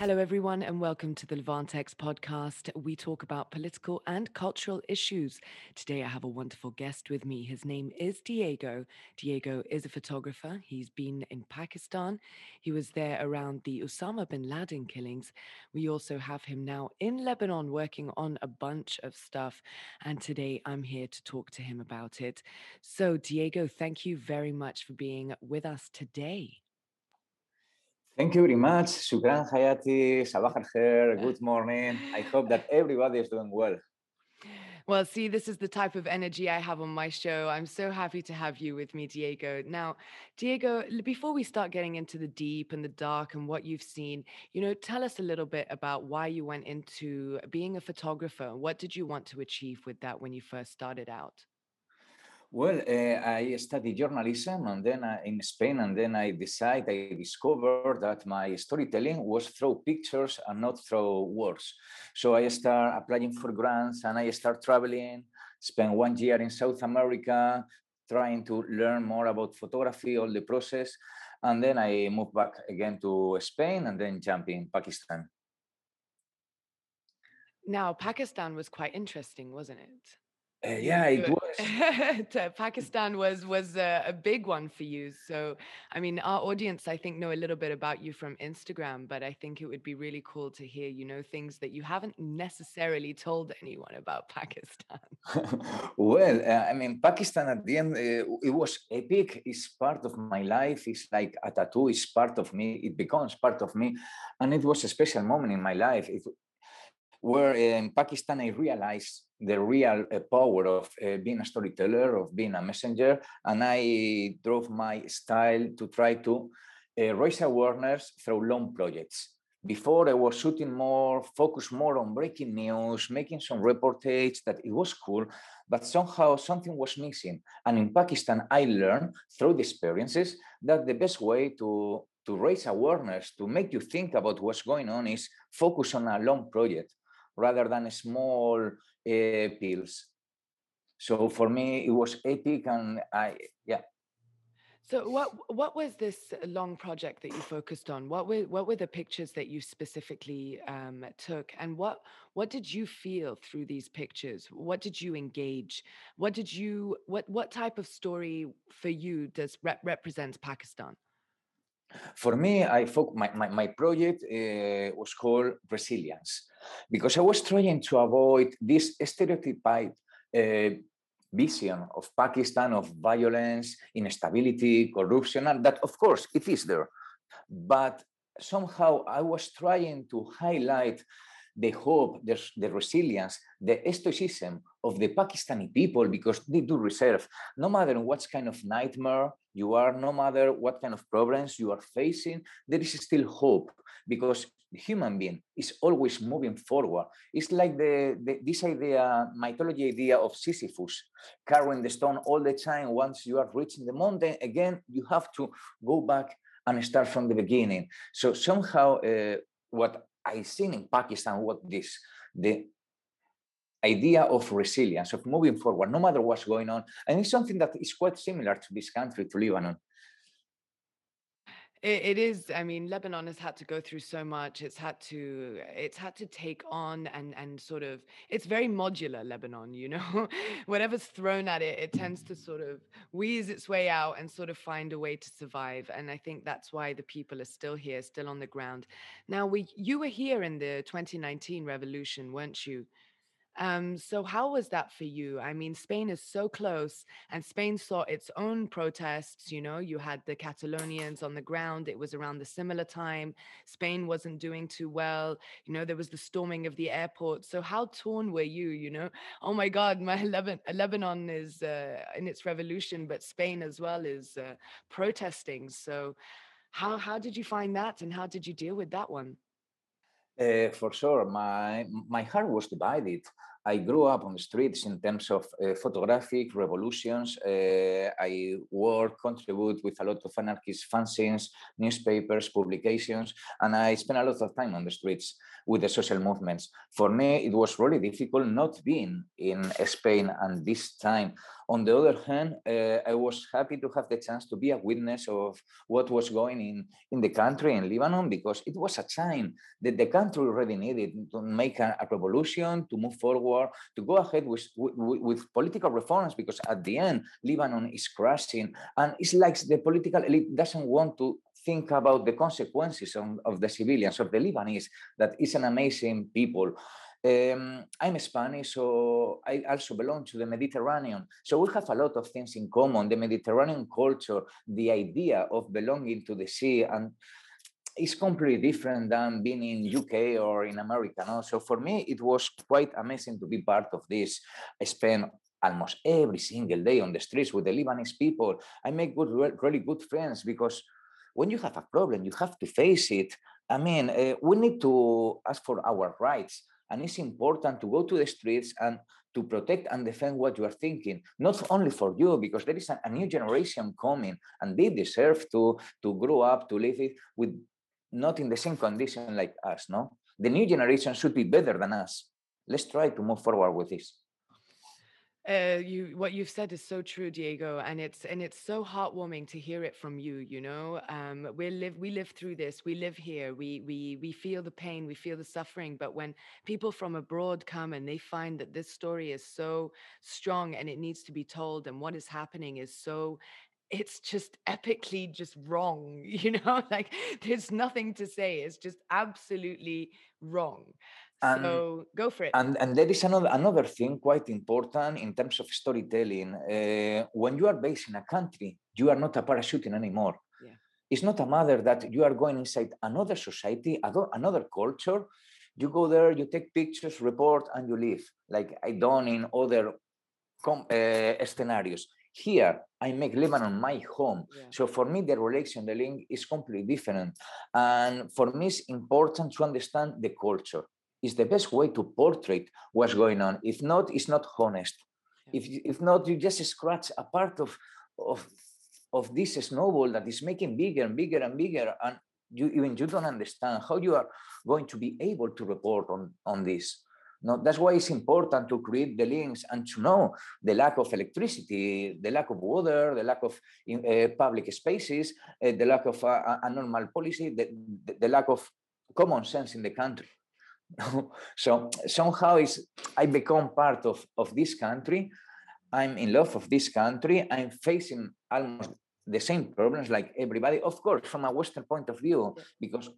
Hello, everyone, and welcome to the Levantex podcast. We talk about political and cultural issues. Today, I have a wonderful guest with me. His name is Diego. Diego is a photographer. He's been in Pakistan. He was there around the Osama bin Laden killings. We also have him now in Lebanon working on a bunch of stuff. And today, I'm here to talk to him about it. So, Diego, thank you very much for being with us today. Thank you very much. Shukran Hayati, Sabah al good morning. I hope that everybody is doing well. Well, see, this is the type of energy I have on my show. I'm so happy to have you with me, Diego. Now, Diego, before we start getting into the deep and the dark and what you've seen, you know, tell us a little bit about why you went into being a photographer. What did you want to achieve with that when you first started out? Well, uh, I studied journalism and then in Spain, and then I decided, I discovered that my storytelling was through pictures and not through words. So I started applying for grants and I started traveling, spent one year in South America, trying to learn more about photography, all the process. And then I moved back again to Spain and then jump in Pakistan. Now, Pakistan was quite interesting, wasn't it? Uh, yeah, it was. Pakistan was was a, a, big one for you. So, I mean, our audience, I think, know a little bit about you from Instagram, but I think it would be really cool to hear, you know, things that you haven't necessarily told anyone about Pakistan. well, uh, I mean, Pakistan at the end, uh, it was epic. It's part of my life. It's like a tattoo. It's part of me. It becomes part of me, and it was a special moment in my life. It, where in Pakistan I realized the real uh, power of uh, being a storyteller, of being a messenger, and I drove my style to try to raise awareness through long projects. Before I was shooting more, focused more on breaking news, making some reportage that it was cool, but somehow something was missing. And in Pakistan, I learned through the experiences that the best way to to raise awareness, to make you think about what's going on, is focus on a long project rather than small uh, pills. So for me, it was epic, and I yeah. So what what was this long project that you focused on? What were what were the pictures that you specifically um, took, and what what did you feel through these pictures? What did you engage? What did you what what type of story for you does rep- represents Pakistan? For me, I focus, my, my, my project uh, was called Resilience because I was trying to avoid this stereotyped uh, vision of Pakistan of violence, instability, corruption, and that, of course, it is there. But somehow I was trying to highlight the hope, the, the resilience, the stoicism of the Pakistani people because they do reserve, no matter what kind of nightmare you are, no matter what kind of problems you are facing, there is still hope because the human being is always moving forward. It's like the, the, this idea, mythology idea of Sisyphus, carrying the stone all the time. Once you are reaching the mountain, again, you have to go back and start from the beginning. So somehow, uh, what I seen in Pakistan, what this the idea of resilience, of moving forward, no matter what's going on. And it's something that is quite similar to this country, to Lebanon. It, it is. I mean, Lebanon has had to go through so much. It's had to. It's had to take on and and sort of. It's very modular, Lebanon. You know, whatever's thrown at it, it tends to sort of wheeze its way out and sort of find a way to survive. And I think that's why the people are still here, still on the ground. Now, we you were here in the 2019 revolution, weren't you? Um, so how was that for you? I mean, Spain is so close, and Spain saw its own protests. You know, you had the Catalonians on the ground. It was around the similar time. Spain wasn't doing too well. You know, there was the storming of the airport. So how torn were you? You know, oh my God, my Lebanon, Lebanon is uh, in its revolution, but Spain as well is uh, protesting. So how how did you find that, and how did you deal with that one? Uh, for sure, my my heart was divided. I grew up on the streets in terms of uh, photographic revolutions. Uh, I work, contribute with a lot of anarchist fanzines, newspapers, publications, and I spent a lot of time on the streets with the social movements. For me, it was really difficult not being in Spain and this time. On the other hand, uh, I was happy to have the chance to be a witness of what was going in in the country in Lebanon because it was a sign that the country already needed to make a, a revolution, to move forward, to go ahead with, with, with, political reforms because at the end, Lebanon is crashing. And it's like the political elite doesn't want to think about the consequences of, of the civilians, of the Lebanese, that is an amazing people. Um, I'm Spanish, so I also belong to the Mediterranean. So we have a lot of things in common. The Mediterranean culture, the idea of belonging to the sea, and it's completely different than being in UK or in America. No? So for me, it was quite amazing to be part of this. I spent almost every single day on the streets with the Lebanese people. I make good, really good friends because when you have a problem, you have to face it. I mean, uh, we need to ask for our rights. And it's important to go to the streets and to protect and defend what you are thinking, not only for you, because there is a, a new generation coming and they deserve to, to grow up, to live it with not in the same condition like us, no? The new generation should be better than us. Let's try to move forward with this. Uh, you what you've said is so true, Diego, and it's and it's so heartwarming to hear it from you. You know, um, we live we live through this. We live here. We we we feel the pain. We feel the suffering. But when people from abroad come and they find that this story is so strong and it needs to be told, and what is happening is so it's just epically just wrong you know like there's nothing to say it's just absolutely wrong and, so go for it. And and there is another another thing quite important in terms of storytelling. Uh, when you are based in a country, you are not a parachuting anymore. Yeah. It's not a matter that you are going inside another society, another culture. You go there, you take pictures, report, and you leave. Like I done in other com- uh, scenarios. Here, I make Lebanon my home. Yeah. So for me, the relation, the link is completely different. And for me, it's important to understand the culture is the best way to portray what's going on. If not, it's not honest. If, if not, you just scratch a part of, of, of this snowball that is making bigger and bigger and bigger. And you even you don't understand how you are going to be able to report on, on this. No, that's why it's important to create the links and to know the lack of electricity, the lack of water, the lack of uh, public spaces, uh, the lack of uh, a normal policy, the, the, the lack of common sense in the country. so somehow is I become part of, of this country. I'm in love of this country. I'm facing almost the same problems like everybody, of course, from a Western point of view, because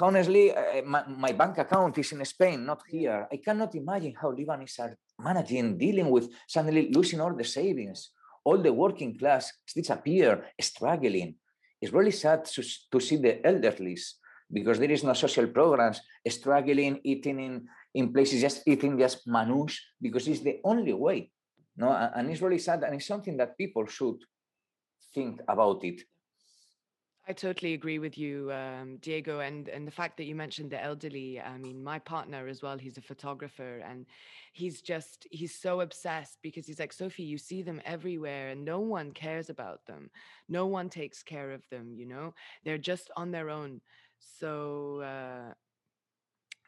honestly, uh, my, my, bank account is in Spain, not here. I cannot imagine how Lebanese are managing, dealing with suddenly losing all the savings. All the working class disappear, struggling. It's really sad to, to see the elderly because there is no social programs, struggling, eating in, in places, just eating just manouche, because it's the only way. No, and it's really sad, and it's something that people should think about it. I totally agree with you, um, Diego, and and the fact that you mentioned the elderly. I mean, my partner as well. He's a photographer, and he's just he's so obsessed because he's like Sophie. You see them everywhere, and no one cares about them. No one takes care of them. You know, they're just on their own. So uh,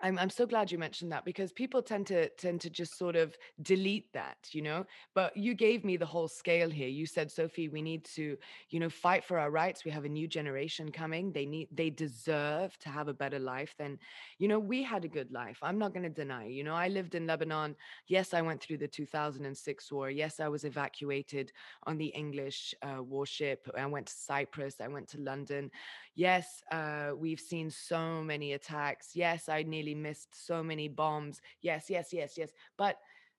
I'm I'm so glad you mentioned that because people tend to tend to just sort of delete that, you know. But you gave me the whole scale here. You said, Sophie, we need to, you know, fight for our rights. We have a new generation coming. They need they deserve to have a better life than, you know, we had a good life. I'm not going to deny. You know, I lived in Lebanon. Yes, I went through the 2006 war. Yes, I was evacuated on the English uh, warship. I went to Cyprus. I went to London. Yes, uh, we've seen so many attacks. Yes, I nearly missed so many bombs. Yes, yes, yes, yes. But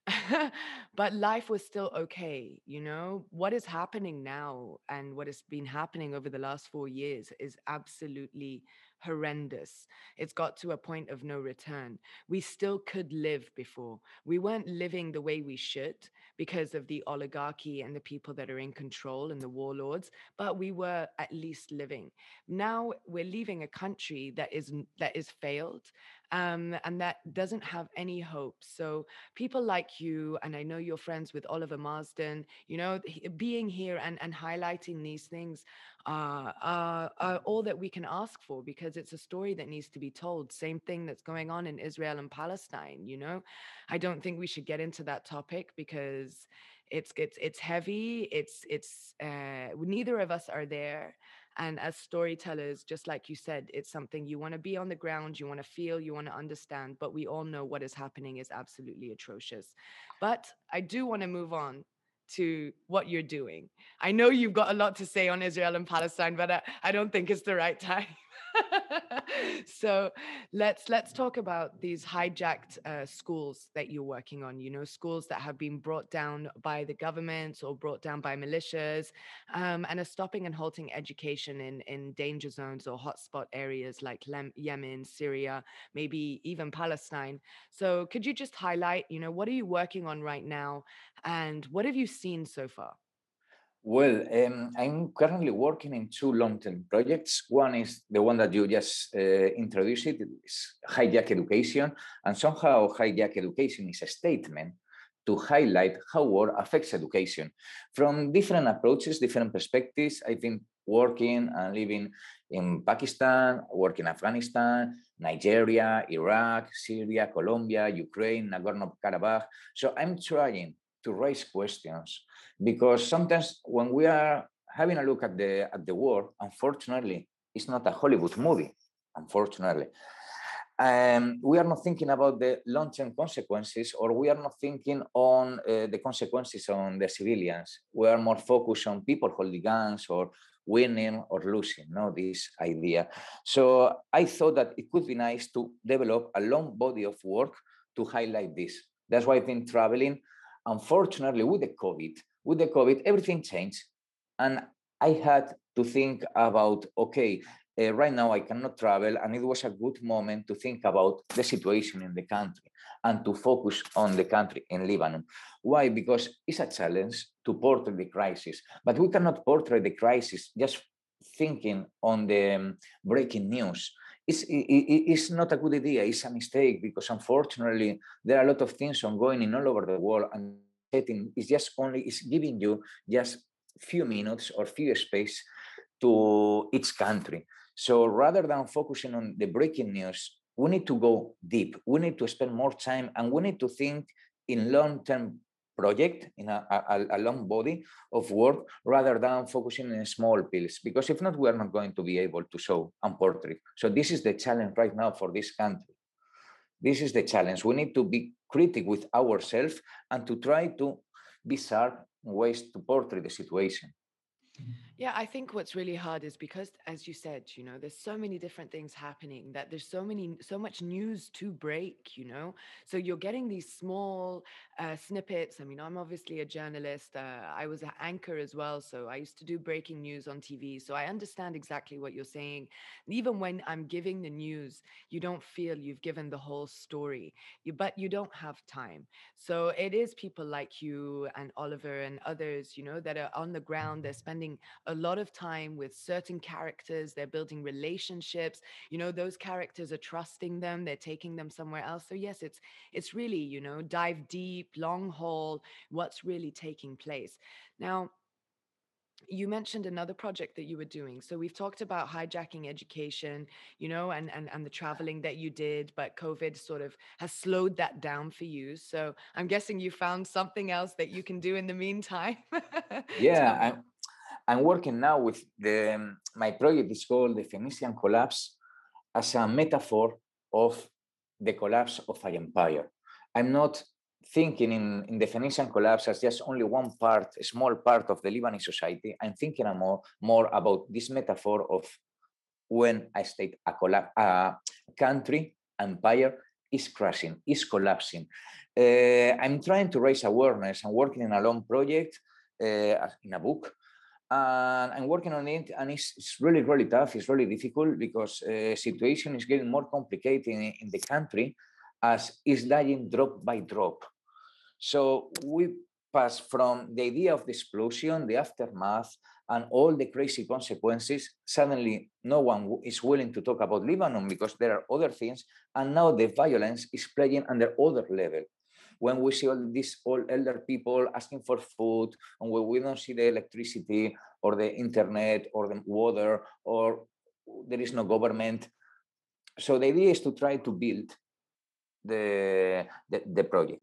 but life was still okay, you know? What is happening now and what has been happening over the last 4 years is absolutely horrendous. It's got to a point of no return. We still could live before. We weren't living the way we should because of the oligarchy and the people that are in control and the warlords, but we were at least living. Now we're leaving a country that is that is failed um, and that doesn't have any hope. So people like you, and I know you're friends with Oliver Marsden, you know, being here and, and highlighting these things uh, are, are all that we can ask for because it's a story that needs to be told. Same thing that's going on in Israel and Palestine, you know? I don't think we should get into that topic because it's it's it's heavy it's it's uh neither of us are there and as storytellers just like you said it's something you want to be on the ground you want to feel you want to understand but we all know what is happening is absolutely atrocious. But i do want to move on to what you're doing. I know you've got a lot to say on israel and palestine but i, I don't think it's the right time so let's let's talk about these hijacked uh, schools that you're working on you know schools that have been brought down by the government or brought down by militias um, and are stopping and halting education in in danger zones or hotspot areas like Lem- yemen syria maybe even palestine. So could you just highlight you know what are you working on right now and what have you seen so far well, um, I'm currently working in two long-term projects. One is the one that you just uh, introduced. It is hijack education, and somehow hijack education is a statement to highlight how war affects education from different approaches, different perspectives. I've been working and living in Pakistan, working in Afghanistan, Nigeria, Iraq, Syria, Colombia, Ukraine, Nagorno-Karabakh. So I'm trying to raise questions because sometimes when we are having a look at the at the war, unfortunately, it's not a Hollywood movie. Unfortunately, um, we are not thinking about the long-term consequences, or we are not thinking on uh, the consequences on the civilians. We are more focused on people holding guns or winning or losing. No, this idea. So I thought that it could be nice to develop a long body of work to highlight this. That's why I've been traveling unfortunately, with the COVID, with the COVID, everything changed. And I had to think about, okay, uh, right now I cannot travel. And it was a good moment to think about the situation in the country and to focus on the country in Lebanon. Why? Because it's a challenge to portray the crisis, but we cannot portray the crisis just thinking on the um, breaking news. It's, it, it's not a good idea. It's a mistake because unfortunately there are a lot of things ongoing in all over the world, and setting is just only is giving you just few minutes or few space to each country. So rather than focusing on the breaking news, we need to go deep. We need to spend more time, and we need to think in long-term project in a, a, a, long body of work rather than focusing in small pills because if not we are not going to be able to show and portrait so this is the challenge right now for this country. This is the challenge. We need to be critic with ourselves and to try to be sharp ways to portray the situation mm-hmm. Yeah, I think what's really hard is because, as you said, you know, there's so many different things happening that there's so many, so much news to break, you know. So you're getting these small uh, snippets. I mean, I'm obviously a journalist. Uh, I was an anchor as well, so I used to do breaking news on TV. So I understand exactly what you're saying. Even when I'm giving the news, you don't feel you've given the whole story, you, but you don't have time. So it is people like you and Oliver and others, you know, that are on the ground. They're spending a lot of time with certain characters. They're building relationships. You know, those characters are trusting them. They're taking them somewhere else. So yes, it's it's really you know dive deep, long haul. What's really taking place now? you mentioned another project that you were doing so we've talked about hijacking education you know and and, and the traveling that you did but covid sort of has slowed that down for you so i'm guessing you found something else that you can do in the meantime yeah I'm working now with the um, my project is called the Phoenician collapse as a metaphor of the collapse of an empire. I'm not thinking in, in the Phoenician collapse as just only one part, a small part of the Lebanese society. I'm thinking more, more about this metaphor of when a state, a, collapse, a country, empire is crashing, is collapsing. Uh, I'm trying to raise awareness. I'm working in a long project, uh, in a book, and I'm working on it, and it's, it's really, really tough. It's really difficult because uh, situation is getting more complicated in, in the country as it's dying drop by drop. So we pass from the idea of the explosion, the aftermath, and all the crazy consequences. Suddenly, no one is willing to talk about Lebanon because there are other things, and now the violence is playing under other level. When we see all these old elder people asking for food, and when we don't see the electricity or the internet or the water, or there is no government. So the idea is to try to build the, the, the project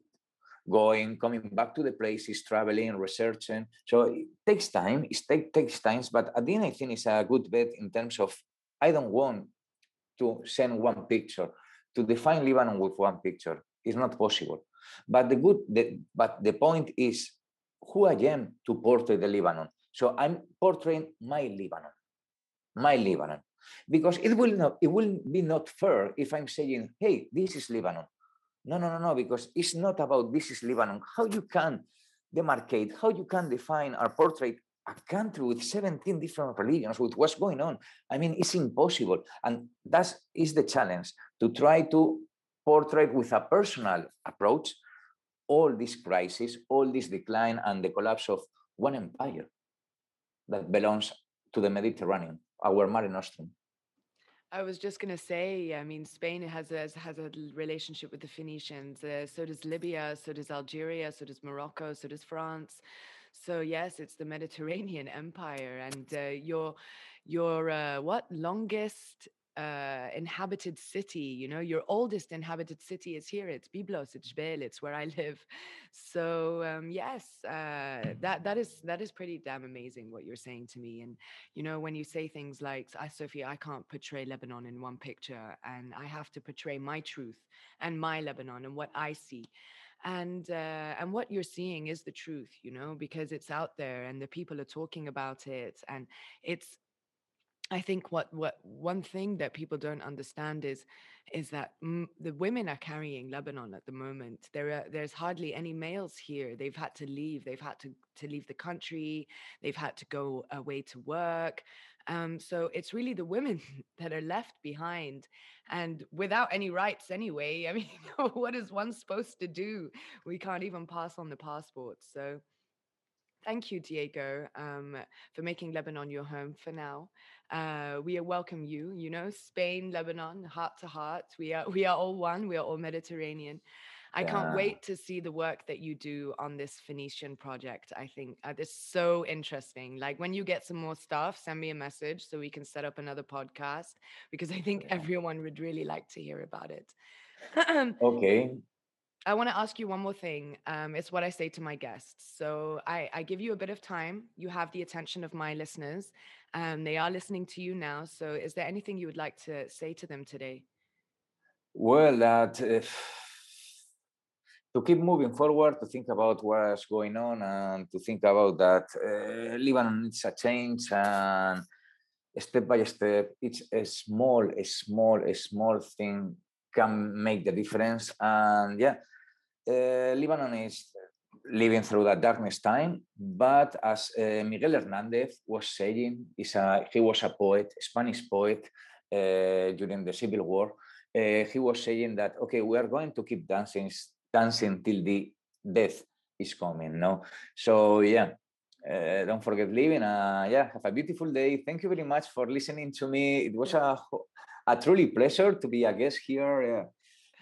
going, coming back to the places, traveling, researching. So it takes time. It take, takes time, but at the end, I think it's a good bet in terms of I don't want to send one picture to define Lebanon with one picture. It's not possible. But the good, the, but the point is who I am to portray the Lebanon. So I'm portraying my Lebanon, my Lebanon, because it will not, it will be not fair if I'm saying, hey, this is Lebanon. No, no, no, no, because it's not about this is Lebanon. How you can demarcate, how you can define or portray a country with 17 different religions, with what's going on. I mean, it's impossible. And that is the challenge to try to portray with a personal approach all this crisis, all this decline, and the collapse of one empire that belongs to the Mediterranean, our Mare Nostrum. I was just going to say, I mean, Spain has a, has a relationship with the Phoenicians. Uh, so does Libya, so does Algeria, so does Morocco, so does France. So yes, it's the Mediterranean Empire, and uh, your your uh, what longest uh, inhabited city. You know, your oldest inhabited city is here. It's Byblos, It's Jbeil. It's where I live. So um, yes, uh, that that is that is pretty damn amazing what you're saying to me. And you know, when you say things like, "I, Sophie, I can't portray Lebanon in one picture, and I have to portray my truth and my Lebanon and what I see." and uh, and what you're seeing is the truth you know because it's out there and the people are talking about it and it's I think what what one thing that people don't understand is is that m- the women are carrying Lebanon at the moment. There are there's hardly any males here. They've had to leave. They've had to to leave the country. They've had to go away to work. Um, so it's really the women that are left behind and without any rights anyway. I mean, what is one supposed to do? We can't even pass on the passports. So thank you, Diego, um, for making Lebanon your home for now. Uh, we welcome you. You know, Spain, Lebanon, heart to heart. We are we are all one. We are all Mediterranean. I yeah. can't wait to see the work that you do on this Phoenician project. I think uh, it's so interesting. Like when you get some more stuff, send me a message so we can set up another podcast because I think yeah. everyone would really like to hear about it. okay. I want to ask you one more thing. Um, it's what I say to my guests. So I, I give you a bit of time. You have the attention of my listeners. Um, they are listening to you now. So is there anything you would like to say to them today? Well, that if, to keep moving forward, to think about what's going on, and to think about that uh, Lebanon needs a change, and step by step, it's a small, a small, a small thing can make the difference. And yeah, Lebanon is living through that darkness time. But as uh, Miguel Hernandez was saying, a, he was a poet, Spanish poet uh, during the Civil War. He was saying that, okay, we are going to keep dancing, dancing till the death is coming. No, so yeah. Uh, don't forget living. Uh, yeah, have a beautiful day. Thank you very much for listening to me. It was a, a truly pleasure to be a guest here.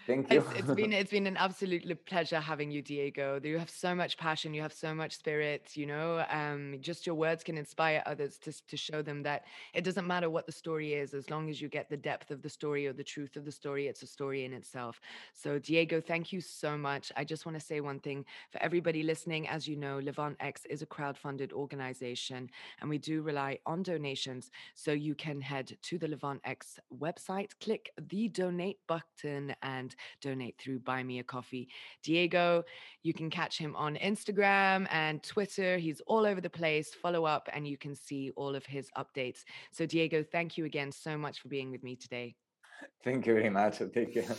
Thank you. It's, it's been it's been an absolute pleasure having you, Diego. You have so much passion. You have so much spirit. You know, um, just your words can inspire others to to show them that it doesn't matter what the story is, as long as you get the depth of the story or the truth of the story. It's a story in itself. So, Diego, thank you so much. I just want to say one thing for everybody listening. As you know, Levant X is a crowd-funded organization, and we do rely on donations. So you can head to the Levant X website, click the donate button, donate through Buy Me a Coffee. Diego, you can catch him on Instagram and Twitter. He's all over the place. Follow up and you can see all of his updates. So, Diego, thank you again so much for being with me today. Thank you very much. Take care.